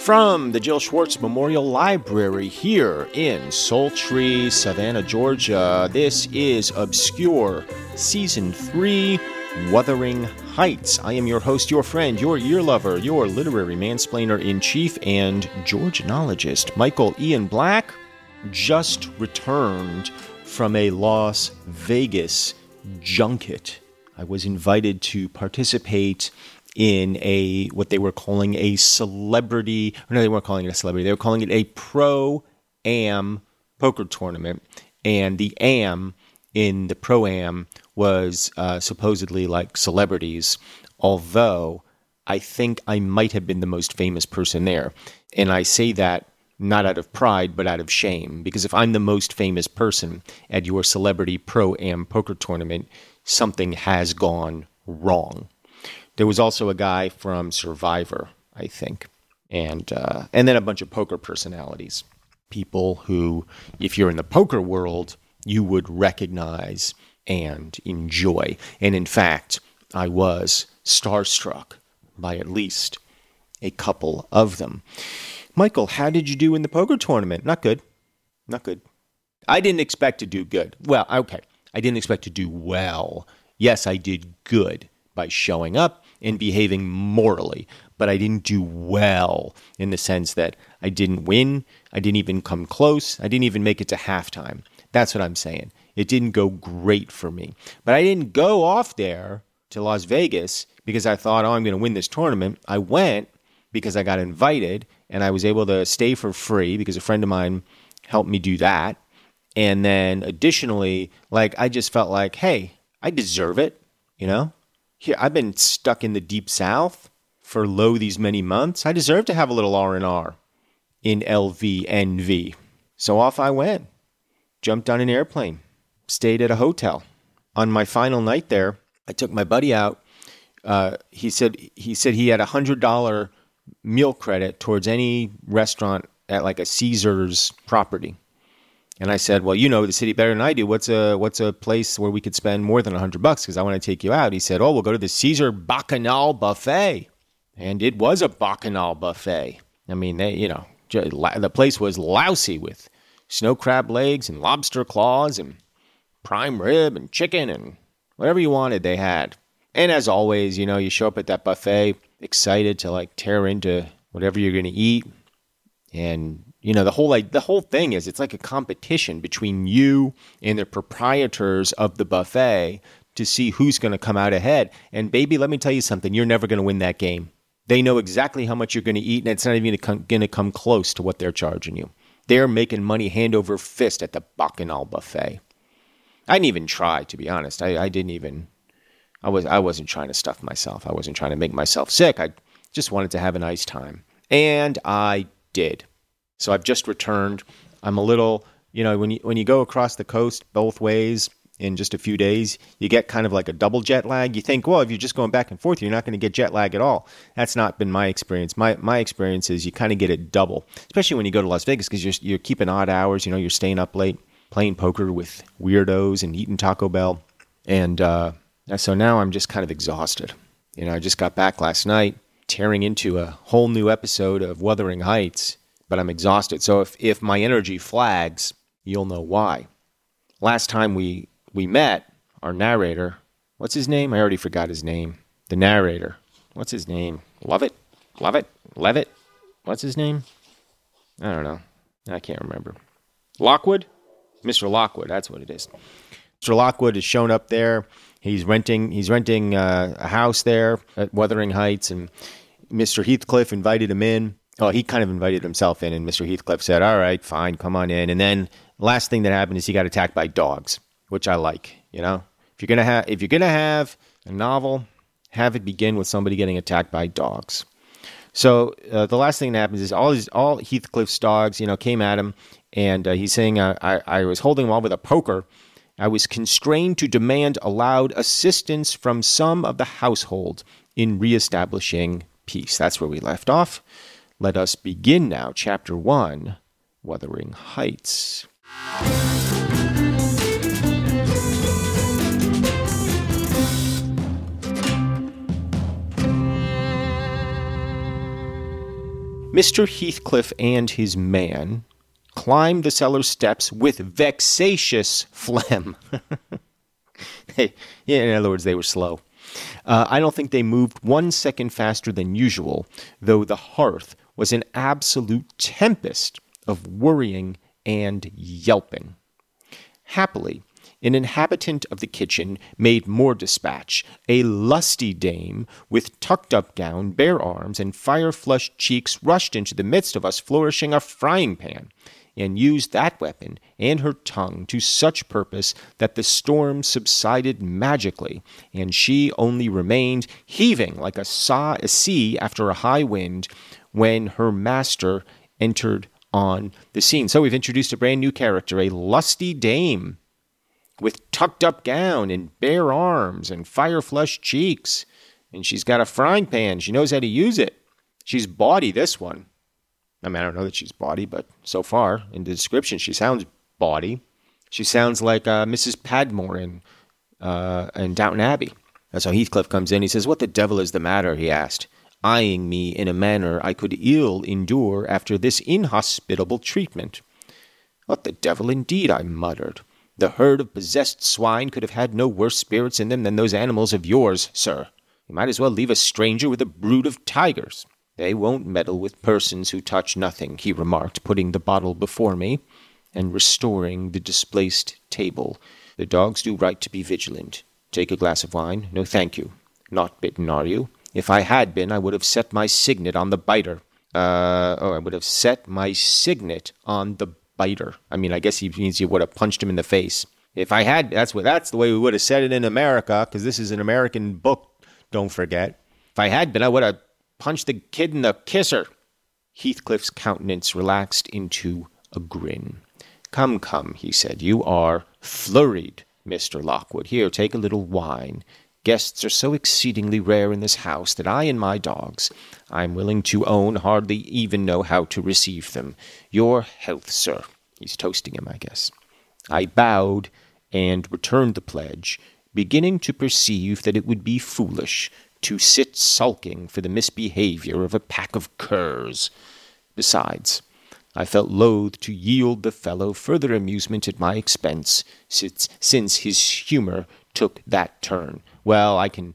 From the Jill Schwartz Memorial Library here in sultry Savannah, Georgia, this is Obscure, Season 3 Wuthering Heights. I am your host, your friend, your ear lover, your literary mansplainer in chief, and Georgianologist, Michael Ian Black, just returned from a Las Vegas junket. I was invited to participate in a what they were calling a celebrity or no they weren't calling it a celebrity they were calling it a pro am poker tournament and the am in the pro am was uh, supposedly like celebrities, although I think I might have been the most famous person there. And I say that not out of pride, but out of shame, because if I'm the most famous person at your celebrity pro am poker tournament, something has gone wrong. There was also a guy from Survivor, I think, and uh, and then a bunch of poker personalities, people who, if you're in the poker world, you would recognize and enjoy. And in fact, I was starstruck by at least a couple of them. Michael, how did you do in the poker tournament? Not good. Not good. I didn't expect to do good. Well, okay. I didn't expect to do well. Yes, I did good by showing up and behaving morally, but I didn't do well in the sense that I didn't win. I didn't even come close. I didn't even make it to halftime. That's what I'm saying. It didn't go great for me. But I didn't go off there to Las Vegas because I thought, oh, I'm going to win this tournament. I went because I got invited and I was able to stay for free because a friend of mine helped me do that. And then additionally, like I just felt like, hey, I deserve it, you know? Here, I've been stuck in the deep south for lo these many months. I deserve to have a little R&R in LVNV. So off I went. Jumped on an airplane stayed at a hotel. On my final night there, I took my buddy out. Uh, he said he said he had a hundred dollar meal credit towards any restaurant at like a Caesar's property. And I said, "Well, you know the city better than I do. What's a what's a place where we could spend more than hundred bucks? Because I want to take you out." He said, "Oh, we'll go to the Caesar Bacchanal buffet," and it was a Bacchanal buffet. I mean, they, you know, the place was lousy with snow crab legs and lobster claws and prime rib and chicken and whatever you wanted, they had. And as always, you know, you show up at that buffet excited to like tear into whatever you're going to eat. And you know, the whole like the whole thing is it's like a competition between you and the proprietors of the buffet to see who's going to come out ahead. And baby, let me tell you something, you're never going to win that game. They know exactly how much you're going to eat and it's not even going to come close to what they're charging you. They're making money hand over fist at the Bacchanal buffet. I didn't even try, to be honest. I, I didn't even. I was I wasn't trying to stuff myself. I wasn't trying to make myself sick. I just wanted to have a nice time, and I did. So I've just returned. I'm a little You know, when you when you go across the coast both ways in just a few days, you get kind of like a double jet lag. You think, well, if you're just going back and forth, you're not going to get jet lag at all. That's not been my experience. My my experience is you kind of get it double, especially when you go to Las Vegas because you're you're keeping odd hours. You know, you're staying up late playing poker with weirdos and eating Taco Bell, and uh, so now I'm just kind of exhausted. You know, I just got back last night, tearing into a whole new episode of Wuthering Heights, but I'm exhausted. So if if my energy flags, you'll know why. Last time we we met, our narrator, what's his name? I already forgot his name. The narrator. What's his name? Love it? Love it? Levitt? What's his name? I don't know. I can't remember. Lockwood? Mr. Lockwood, that's what it is. Mr. Lockwood has shown up there. He's renting he's renting uh, a house there at Wuthering Heights and Mr. Heathcliff invited him in. Oh, he kind of invited himself in and Mr. Heathcliff said, "All right, fine, come on in." And then last thing that happened is he got attacked by dogs which I like. You know, if you're gonna have if you're gonna have a novel, have it begin with somebody getting attacked by dogs. So uh, the last thing that happens is all these all Heathcliff's dogs, you know, came at him, and uh, he's saying, uh, I, "I was holding them all with a poker. I was constrained to demand aloud assistance from some of the household in reestablishing peace." That's where we left off. Let us begin now, chapter one, Wuthering Heights. Mr. Heathcliff and his man climbed the cellar steps with vexatious phlegm. in other words, they were slow. Uh, I don't think they moved one second faster than usual, though the hearth was an absolute tempest of worrying and yelping. Happily, an inhabitant of the kitchen made more dispatch. A lusty dame, with tucked up gown, bare arms, and fire flushed cheeks, rushed into the midst of us, flourishing a frying pan, and used that weapon and her tongue to such purpose that the storm subsided magically, and she only remained heaving like a, saw, a sea after a high wind when her master entered on the scene. So we've introduced a brand new character, a lusty dame with tucked up gown and bare arms and fire flushed cheeks. And she's got a frying pan. She knows how to use it. She's bawdy, this one. I mean, I don't know that she's bawdy, but so far in the description, she sounds bawdy. She sounds like uh, Mrs. Patmore in, uh, in Downton Abbey. That's how Heathcliff comes in. He says, What the devil is the matter? he asked, eyeing me in a manner I could ill endure after this inhospitable treatment. What the devil indeed? I muttered. The herd of possessed swine could have had no worse spirits in them than those animals of yours, sir. You might as well leave a stranger with a brood of tigers. They won't meddle with persons who touch nothing, he remarked, putting the bottle before me and restoring the displaced table. The dogs do right to be vigilant. Take a glass of wine? No, thank you. Not bitten, are you? If I had been, I would have set my signet on the biter. Uh, oh, I would have set my signet on the biter. I mean, I guess he means you would have punched him in the face. If I had, that's what that's the way we would have said it in America, because this is an American book. Don't forget. If I had been, I would have punched the kid in the kisser. Heathcliff's countenance relaxed into a grin. Come, come, he said, you are flurried, Mr. Lockwood. Here, take a little wine. Guests are so exceedingly rare in this house that I and my dogs, I am willing to own, hardly even know how to receive them. Your health, sir. He's toasting him, I guess. I bowed and returned the pledge, beginning to perceive that it would be foolish to sit sulking for the misbehavior of a pack of curs. Besides, I felt loath to yield the fellow further amusement at my expense, since, since his humor took that turn well, I can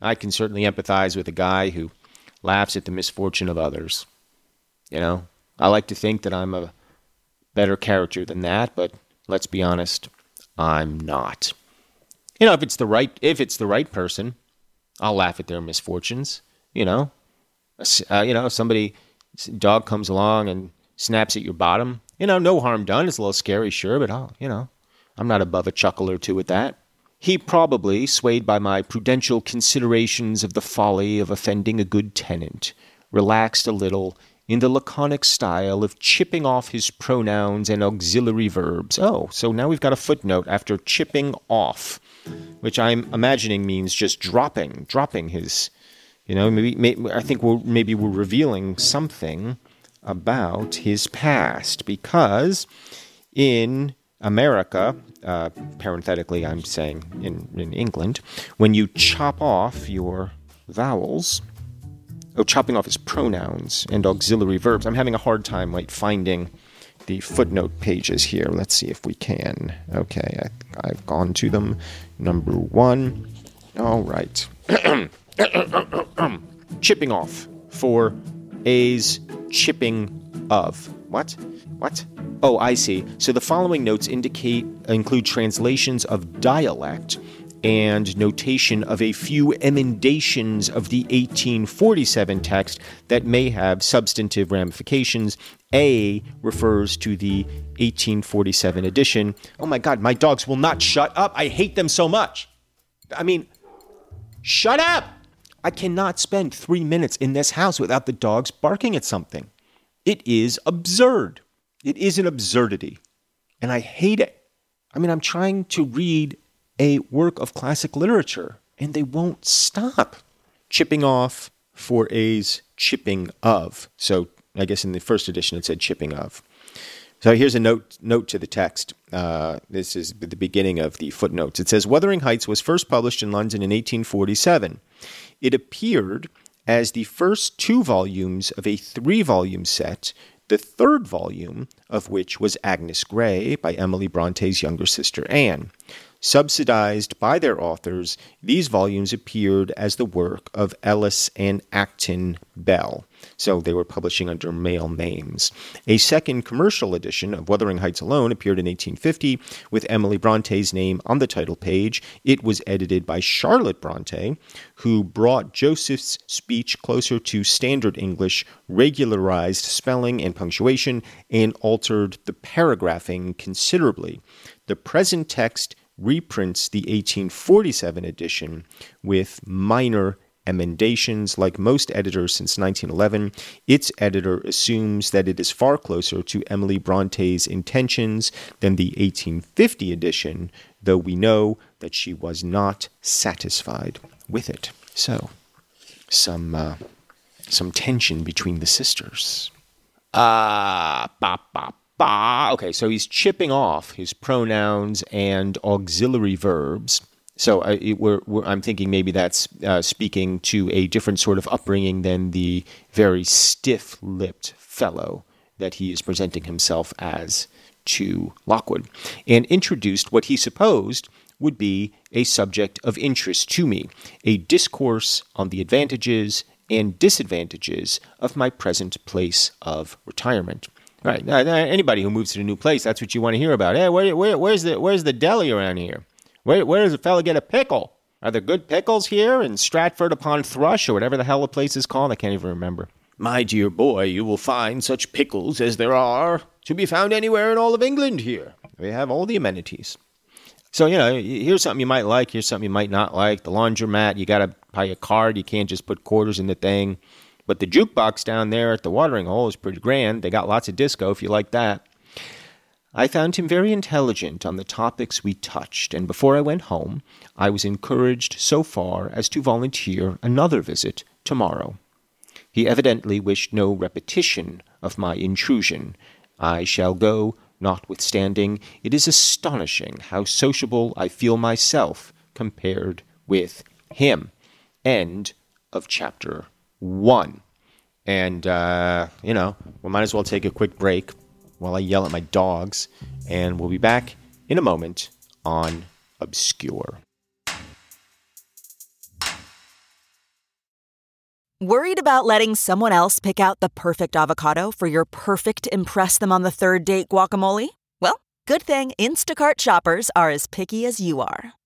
I can certainly empathize with a guy who laughs at the misfortune of others. You know, I like to think that I'm a better character than that, but let's be honest, I'm not. You know, if it's the right if it's the right person, I'll laugh at their misfortunes. You know, uh, you know, somebody dog comes along and snaps at your bottom. You know, no harm done. It's a little scary, sure, but I'll, you know, I'm not above a chuckle or two at that. He probably, swayed by my prudential considerations of the folly of offending a good tenant, relaxed a little in the laconic style of chipping off his pronouns and auxiliary verbs. Oh, so now we've got a footnote after chipping off, which I'm imagining means just dropping, dropping his, you know, maybe, maybe I think we're, maybe we're revealing something about his past because in America, uh, parenthetically, I'm saying in, in England, when you chop off your vowels, oh, chopping off his pronouns and auxiliary verbs. I'm having a hard time like finding the footnote pages here. Let's see if we can. Okay, I, have gone to them. Number one. All right. chipping off for A's chipping of. What? What? Oh, I see. So the following notes indicate include translations of dialect and notation of a few emendations of the 1847 text that may have substantive ramifications. A refers to the 1847 edition. Oh my God, my dogs will not shut up. I hate them so much. I mean, shut up! I cannot spend three minutes in this house without the dogs barking at something. It is absurd. It is an absurdity. And I hate it. I mean, I'm trying to read a work of classic literature, and they won't stop chipping off for A's chipping of. So I guess in the first edition it said chipping of. So here's a note note to the text. Uh, this is the beginning of the footnotes. It says Wuthering Heights was first published in London in 1847. It appeared as the first two volumes of a three volume set, the third volume of which was Agnes Grey by Emily Bronte's younger sister Anne. Subsidized by their authors, these volumes appeared as the work of Ellis and Acton Bell. So they were publishing under male names. A second commercial edition of Wuthering Heights Alone appeared in 1850 with Emily Bronte's name on the title page. It was edited by Charlotte Bronte, who brought Joseph's speech closer to standard English, regularized spelling and punctuation, and altered the paragraphing considerably. The present text reprints the 1847 edition with minor emendations. Like most editors since 1911, its editor assumes that it is far closer to Emily Bronte's intentions than the 1850 edition, though we know that she was not satisfied with it. So, some uh, some tension between the sisters. Ah, uh, bop, bop, Okay, so he's chipping off his pronouns and auxiliary verbs. So uh, we're, we're, I'm thinking maybe that's uh, speaking to a different sort of upbringing than the very stiff lipped fellow that he is presenting himself as to Lockwood, and introduced what he supposed would be a subject of interest to me a discourse on the advantages and disadvantages of my present place of retirement. Right. Anybody who moves to a new place, that's what you want to hear about. Hey, where, where, where's the where's the deli around here? Where, where does a fella get a pickle? Are there good pickles here in Stratford upon Thrush or whatever the hell the place is called? I can't even remember. My dear boy, you will find such pickles as there are to be found anywhere in all of England here. We have all the amenities. So, you know, here's something you might like, here's something you might not like. The laundromat, you got to buy a card. You can't just put quarters in the thing. But the jukebox down there at the watering hole is pretty grand. They got lots of disco if you like that. I found him very intelligent on the topics we touched, and before I went home, I was encouraged so far as to volunteer another visit tomorrow. He evidently wished no repetition of my intrusion. I shall go, notwithstanding. It is astonishing how sociable I feel myself compared with him. End of chapter one. And, uh, you know, we might as well take a quick break while I yell at my dogs. And we'll be back in a moment on Obscure. Worried about letting someone else pick out the perfect avocado for your perfect Impress Them on the Third Date guacamole? Well, good thing Instacart shoppers are as picky as you are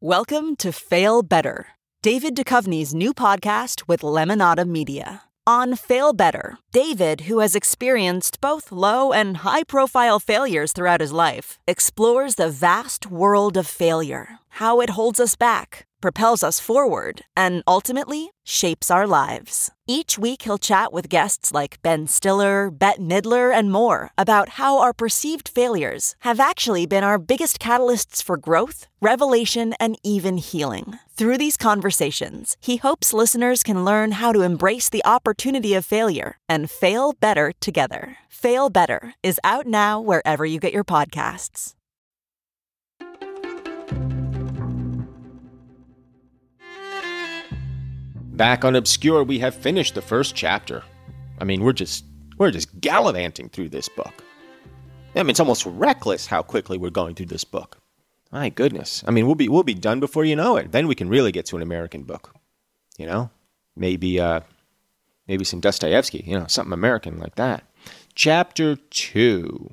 Welcome to Fail Better, David Duchovny's new podcast with Lemonada Media. On Fail Better, David, who has experienced both low and high profile failures throughout his life, explores the vast world of failure, how it holds us back propels us forward, and ultimately shapes our lives. Each week, he'll chat with guests like Ben Stiller, Bette Midler, and more about how our perceived failures have actually been our biggest catalysts for growth, revelation, and even healing. Through these conversations, he hopes listeners can learn how to embrace the opportunity of failure and fail better together. Fail Better is out now wherever you get your podcasts. Back on Obscure, we have finished the first chapter. I mean, we're just we're just gallivanting through this book. I mean, it's almost reckless how quickly we're going through this book. My goodness. I mean, we'll be we'll be done before you know it. Then we can really get to an American book. You know? Maybe uh maybe some Dostoevsky, you know, something American like that. Chapter 2.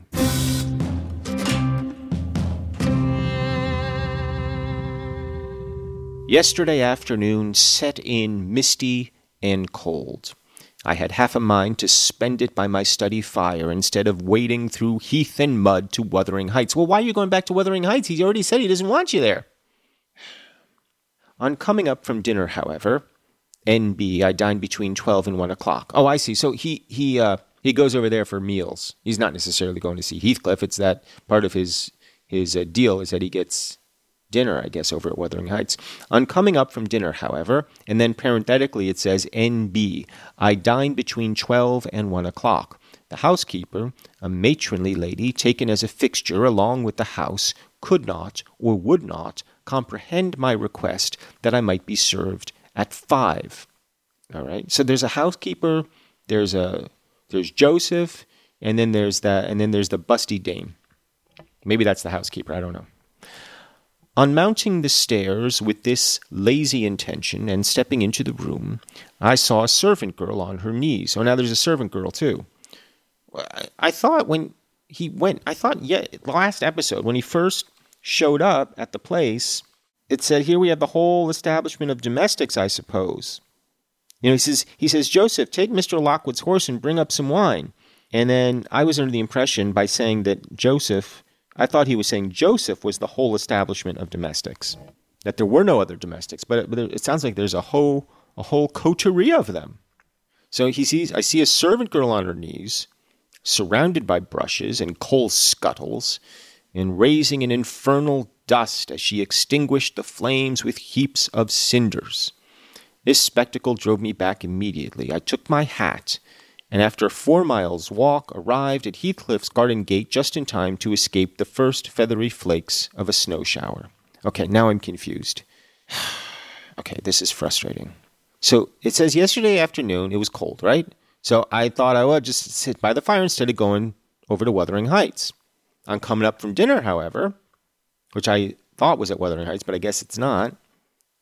Yesterday afternoon set in misty and cold. I had half a mind to spend it by my study fire instead of wading through heath and mud to Wuthering Heights. Well, why are you going back to Wuthering Heights? He already said he doesn't want you there. On coming up from dinner, however, NB, I dined between twelve and one o'clock. Oh, I see. So he he uh, he goes over there for meals. He's not necessarily going to see Heathcliff. It's that part of his his uh, deal is that he gets dinner, I guess, over at Wuthering Heights. On coming up from dinner, however, and then parenthetically it says NB, I dined between 12 and 1 o'clock. The housekeeper, a matronly lady taken as a fixture along with the house, could not or would not comprehend my request that I might be served at 5. All right. So there's a housekeeper, there's a there's Joseph, and then there's that and then there's the busty dame. Maybe that's the housekeeper, I don't know. On mounting the stairs with this lazy intention and stepping into the room, I saw a servant girl on her knees. Oh, now there's a servant girl too. I thought when he went, I thought, yeah, last episode, when he first showed up at the place, it said, here we have the whole establishment of domestics, I suppose. You know, he says, he says, Joseph, take Mr. Lockwood's horse and bring up some wine. And then I was under the impression by saying that Joseph I thought he was saying Joseph was the whole establishment of domestics, that there were no other domestics, but it, but it sounds like there's a whole a whole coterie of them. So he sees I see a servant girl on her knees, surrounded by brushes and coal scuttles, and raising an infernal dust as she extinguished the flames with heaps of cinders. This spectacle drove me back immediately. I took my hat and after a four miles walk arrived at Heathcliff's garden gate just in time to escape the first feathery flakes of a snow shower. Okay, now I'm confused. okay, this is frustrating. So it says yesterday afternoon it was cold, right? So I thought I would just sit by the fire instead of going over to Wuthering Heights. On coming up from dinner, however, which I thought was at Wuthering Heights, but I guess it's not,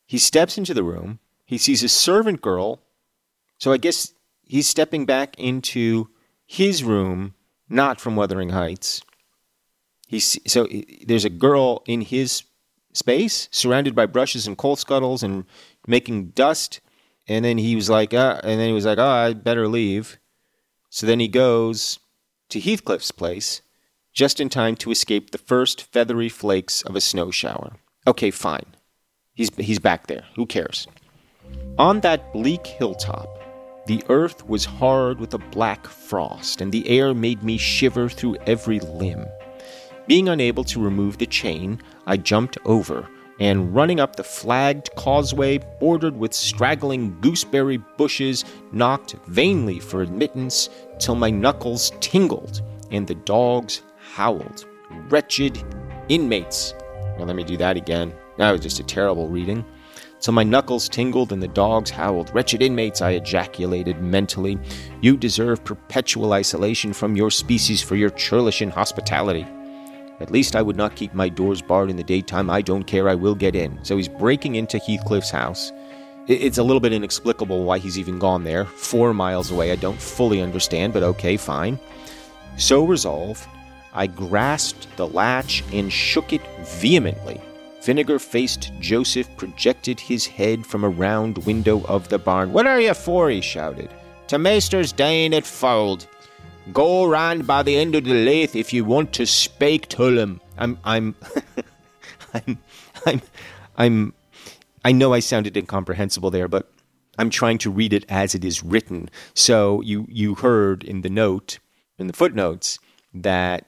he steps into the room. He sees a servant girl. So I guess he's stepping back into his room, not from Wuthering Heights. He's so there's a girl in his space, surrounded by brushes and coal scuttles and making dust. And then he was like, uh, and then he was like, oh, I better leave. So then he goes to Heathcliff's place just in time to escape the first feathery flakes of a snow shower. Okay, fine. He's, he's back there. Who cares? On that bleak hilltop, the earth was hard with a black frost, and the air made me shiver through every limb. Being unable to remove the chain, I jumped over, and running up the flagged causeway bordered with straggling gooseberry bushes, knocked vainly for admittance till my knuckles tingled and the dogs howled. Wretched inmates. Now, let me do that again. That was just a terrible reading. So my knuckles tingled and the dogs howled. Wretched inmates, I ejaculated mentally. You deserve perpetual isolation from your species for your churlish inhospitality. At least I would not keep my doors barred in the daytime. I don't care, I will get in. So he's breaking into Heathcliff's house. It's a little bit inexplicable why he's even gone there, four miles away. I don't fully understand, but okay, fine. So resolved, I grasped the latch and shook it vehemently. Vinegar faced Joseph projected his head from a round window of the barn. What are you for? he shouted. To Maester's dying at Fould. Go round by the end of the lathe if you want to spake to him. I'm, I'm, I'm, I'm, I'm, I know I sounded incomprehensible there, but I'm trying to read it as it is written. So you, you heard in the note, in the footnotes, that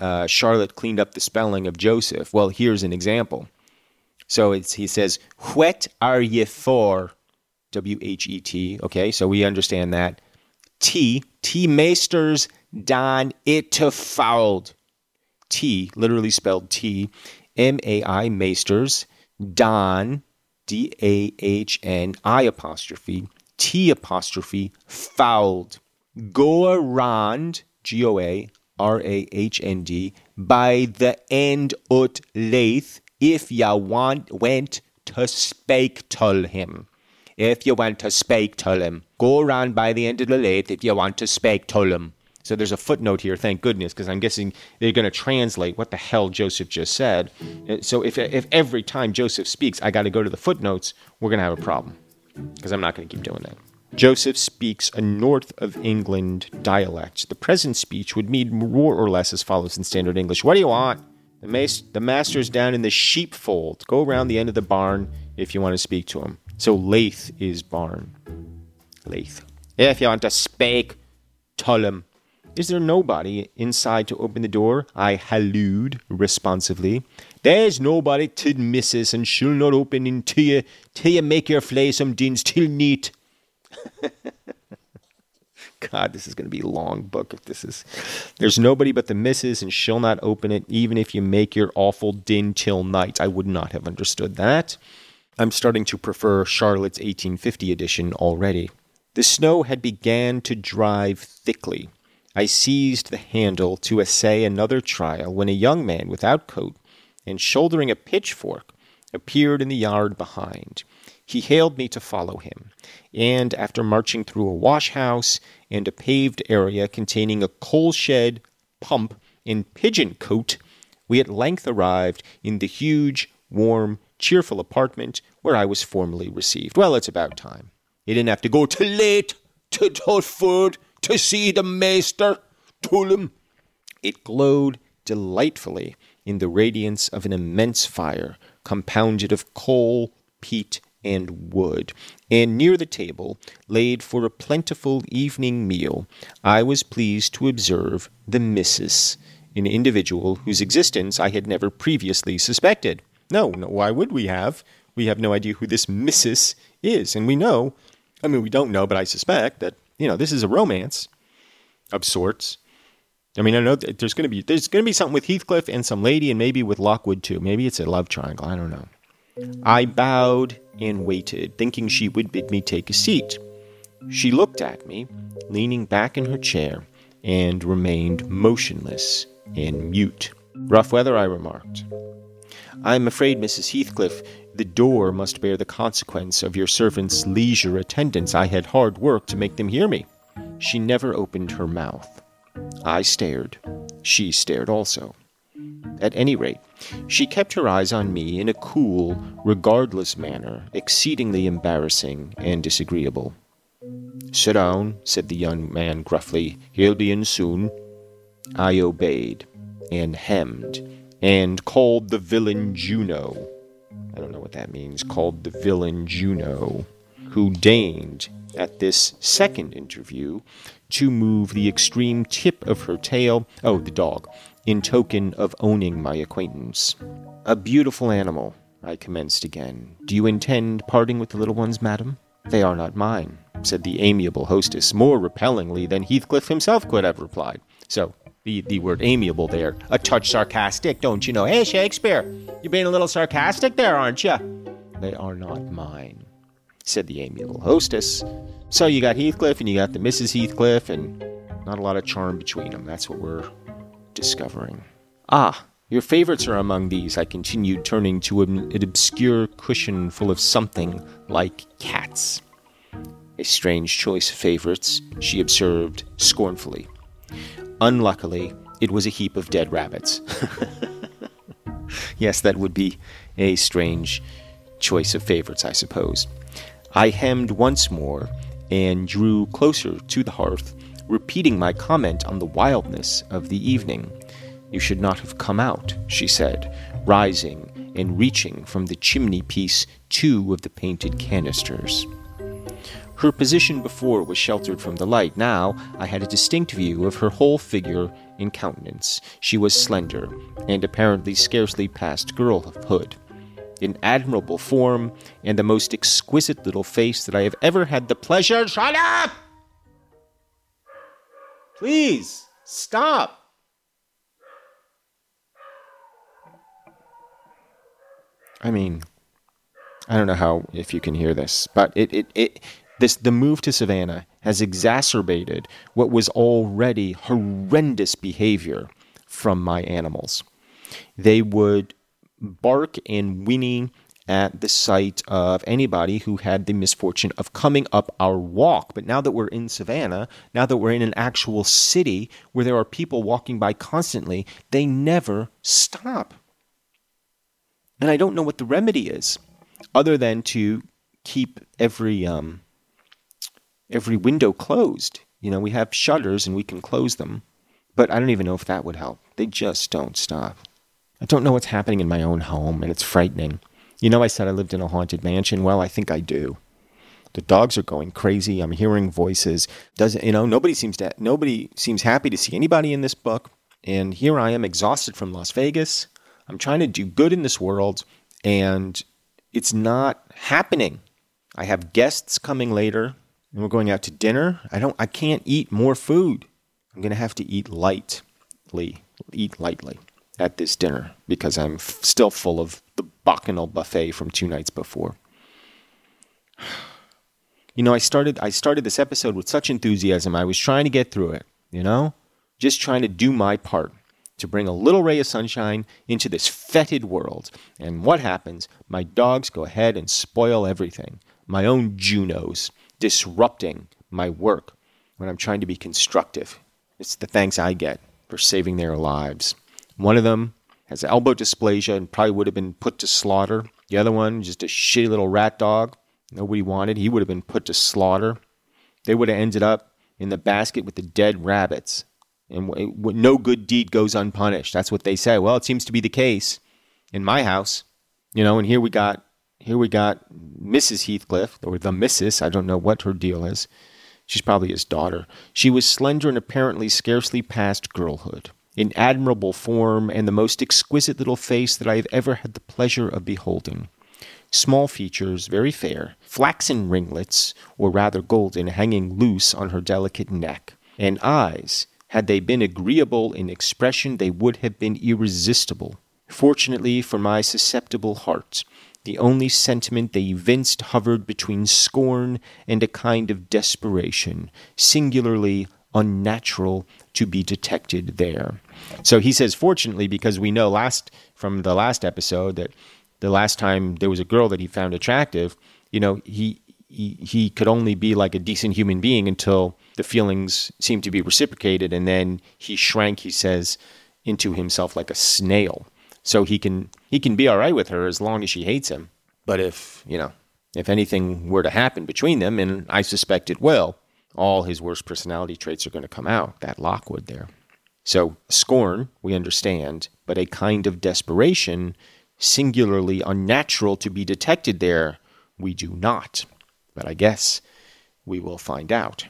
uh, Charlotte cleaned up the spelling of Joseph. Well, here's an example. So it's, he says, What are ye for? W H E T. Okay, so we understand that. T, T Meesters dan it fouled. T, literally spelled T, M A I Meesters, Dan, D A H N, I apostrophe, T apostrophe, fouled. Go around, G O A R A H N D, by the end ut lathe, if ya want went to spake to him if you want to spake to him. Go around by the end of the lathe if you want to spake to him. So there's a footnote here, thank goodness, because I'm guessing they're going to translate what the hell Joseph just said. Uh, so if, if every time Joseph speaks, I got to go to the footnotes, we're going to have a problem, because I'm not going to keep doing that. Joseph speaks a north of England dialect. The present speech would mean more or less as follows in standard English What do you want? The, mas- the master's down in the sheepfold. Go around the end of the barn if you want to speak to him. So Lath is barn. Lath. If you want to speak, tell him. Is there nobody inside to open the door? I hallooed responsively. There's nobody to missus, and she'll not open until you till you make your flay some dins till neat. God, this is going to be a long book if this is. There's nobody but the missus, and she'll not open it, even if you make your awful din till night. I would not have understood that. I'm starting to prefer Charlotte's 1850 edition already. The snow had began to drive thickly. I seized the handle to essay another trial when a young man without coat and shouldering a pitchfork appeared in the yard behind. He hailed me to follow him, and after marching through a wash house and a paved area containing a coal shed, pump, and pigeon cote, we at length arrived in the huge, warm, cheerful apartment where I was formally received. Well, it's about time. You didn't have to go too late to Totford to see the maester, Tullum. It glowed delightfully in the radiance of an immense fire compounded of coal, peat, and wood, and near the table, laid for a plentiful evening meal, I was pleased to observe the missus, an individual whose existence I had never previously suspected. No, no, why would we have? We have no idea who this Mrs. is. And we know, I mean, we don't know, but I suspect that, you know, this is a romance of sorts. I mean, I know there's going to be there's going to be something with Heathcliff and some lady, and maybe with Lockwood too. Maybe it's a love triangle. I don't know. I bowed and waited, thinking she would bid me take a seat. She looked at me, leaning back in her chair, and remained motionless and mute. Rough weather, I remarked. I am afraid, Mrs. Heathcliff, the door must bear the consequence of your servant's leisure attendance. I had hard work to make them hear me. She never opened her mouth. I stared. She stared also. At any rate, she kept her eyes on me in a cool, regardless manner, exceedingly embarrassing and disagreeable. Sit down, said the young man gruffly. He'll be in soon. I obeyed, and hemmed, and called the villain Juno. I don't know what that means, called the villain Juno, who deigned, at this second interview, to move the extreme tip of her tail, oh, the dog, in token of owning my acquaintance. A beautiful animal, I commenced again. Do you intend parting with the little ones, madam? They are not mine, said the amiable hostess, more repellingly than Heathcliff himself could have replied. So, the, the word amiable there, a touch sarcastic, don't you know? Hey, Shakespeare, you're being a little sarcastic there, aren't you? They are not mine, said the amiable hostess. So you got Heathcliff and you got the Mrs. Heathcliff, and not a lot of charm between them. That's what we're discovering. Ah, your favorites are among these, I continued, turning to an, obscure cushion full of something like cats. A strange choice of favorites, she observed scornfully. Unluckily, it was a heap of dead rabbits. yes, that would be a strange choice of favorites, I suppose. I hemmed once more and drew closer to the hearth, repeating my comment on the wildness of the evening. You should not have come out, she said, rising and reaching from the chimney piece two of the painted canisters. Her position before was sheltered from the light. Now I had a distinct view of her whole figure and countenance. She was slender, and apparently scarcely past girlhood. In admirable form, and the most exquisite little face that I have ever had the pleasure. Shut up! Please, stop! I mean, I don't know how if you can hear this, but it, it, it this the move to Savannah has exacerbated what was already horrendous behavior from my animals. They would bark and whinny at the sight of anybody who had the misfortune of coming up our walk. But now that we're in Savannah, now that we're in an actual city where there are people walking by constantly, they never stop. And I don't know what the remedy is, other than to keep every um, every window closed. You know, we have shutters and we can close them, but I don't even know if that would help. They just don't stop. I don't know what's happening in my own home, and it's frightening. You know, I said I lived in a haunted mansion. Well, I think I do. The dogs are going crazy. I'm hearing voices. Doesn't you know? Nobody seems to. Nobody seems happy to see anybody in this book. And here I am, exhausted from Las Vegas. I'm trying to do good in this world, and it's not happening. I have guests coming later, and we're going out to dinner. I don't. I can't eat more food. I'm going to have to eat lightly, eat lightly at this dinner because I'm f- still full of the bacchanal buffet from two nights before. You know, I started I started this episode with such enthusiasm. I was trying to get through it, you know? Just trying to do my part to bring a little ray of sunshine into this fetid world. And what happens? My dogs go ahead and spoil everything. My own Junos, disrupting my work when I'm trying to be constructive. It's the thanks I get for saving their lives. One of them has elbow dysplasia and probably would have been put to slaughter. The other one, just a shitty little rat dog. Nobody wanted. He would have been put to slaughter. They would have ended up in the basket with the dead rabbits and no good deed goes unpunished. That's what they say. Well, it seems to be the case in my house, you know. And here we got here we got Mrs. Heathcliff or the Mrs. I don't know what her deal is. She's probably his daughter. She was slender and apparently scarcely past girlhood, in admirable form and the most exquisite little face that I have ever had the pleasure of beholding. Small features, very fair, flaxen ringlets, or rather golden, hanging loose on her delicate neck, and eyes had they been agreeable in expression, they would have been irresistible. Fortunately for my susceptible heart, the only sentiment they evinced hovered between scorn and a kind of desperation, singularly unnatural to be detected there. So he says, fortunately, because we know last from the last episode that the last time there was a girl that he found attractive, you know, he he, he could only be like a decent human being until the feelings seemed to be reciprocated and then he shrank he says into himself like a snail. So he can he can be all right with her as long as she hates him. But if you know if anything were to happen between them and i suspect it will all his worst personality traits are going to come out that lockwood there so scorn we understand but a kind of desperation singularly unnatural to be detected there we do not but I guess we will find out.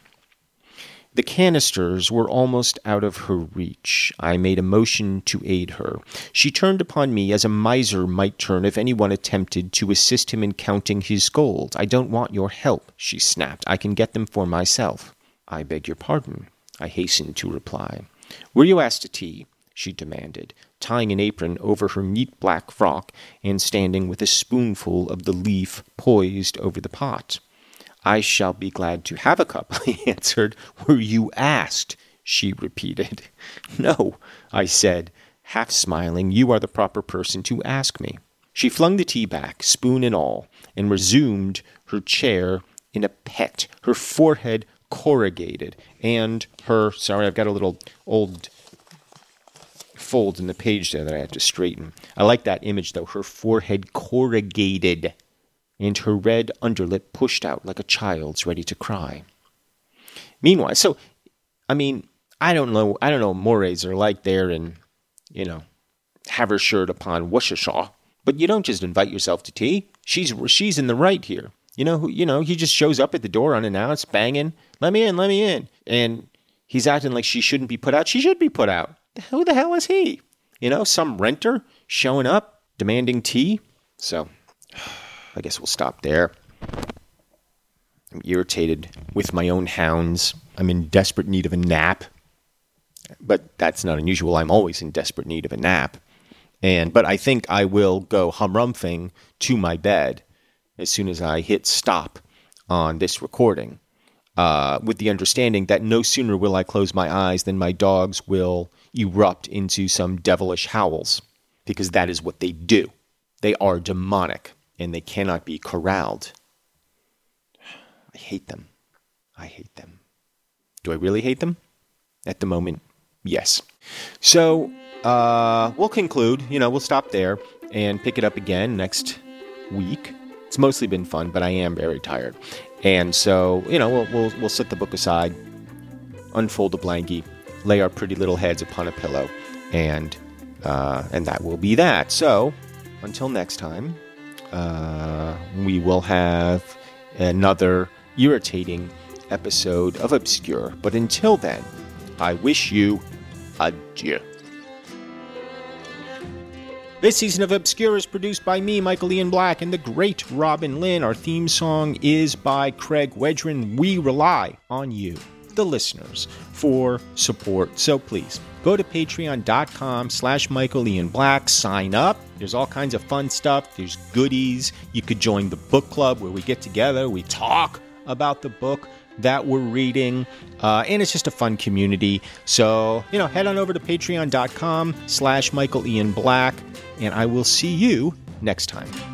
The canisters were almost out of her reach. I made a motion to aid her. She turned upon me as a miser might turn if anyone attempted to assist him in counting his gold. I don't want your help, she snapped. I can get them for myself. I beg your pardon, I hastened to reply. Were you asked to tea? she demanded, tying an apron over her neat black frock and standing with a spoonful of the leaf poised over the pot. I shall be glad to have a cup, I answered. Were you asked? she repeated. No, I said, half smiling. You are the proper person to ask me. She flung the tea back, spoon and all, and resumed her chair in a pet, her forehead corrugated, and her. Sorry, I've got a little old fold in the page there that I have to straighten. I like that image, though. Her forehead corrugated and her red underlip pushed out like a child's ready to cry. Meanwhile, so I mean, I don't know, I don't know. Mores are like there in, you know, Havershire upon Worcestershire, but you don't just invite yourself to tea. She's she's in the right here. You know, you know, he just shows up at the door unannounced, banging, "Let me in, let me in," and he's acting like she shouldn't be put out. She should be put out. Who the hell is he? You know, some renter showing up demanding tea. So. I guess we'll stop there. I'm irritated with my own hounds. I'm in desperate need of a nap. But that's not unusual. I'm always in desperate need of a nap. And but I think I will go humrumping to my bed as soon as I hit stop on this recording. Uh, with the understanding that no sooner will I close my eyes than my dogs will erupt into some devilish howls, because that is what they do. They are demonic and they cannot be corralled. I hate them. I hate them. Do I really hate them? At the moment, yes. So uh, we'll conclude. You know, we'll stop there and pick it up again next week. It's mostly been fun, but I am very tired, and so you know, we'll we'll, we'll set the book aside, unfold a blankie, lay our pretty little heads upon a pillow, and uh, and that will be that. So until next time uh, we will have another irritating episode of Obscure. But until then, I wish you adieu. This season of Obscure is produced by me, Michael Ian Black, and the great Robin Lynn. Our theme song is by Craig Wedren. We rely on you, the listeners, for support. So please go to patreon.com slash Michael Ian Black, sign up. There's all kinds of fun stuff. There's goodies. You could join the book club where we get together, we talk about the book that we're reading, uh, and it's just a fun community. So, you know, head on over to patreon.com slash Michael Ian Black, and I will see you next time.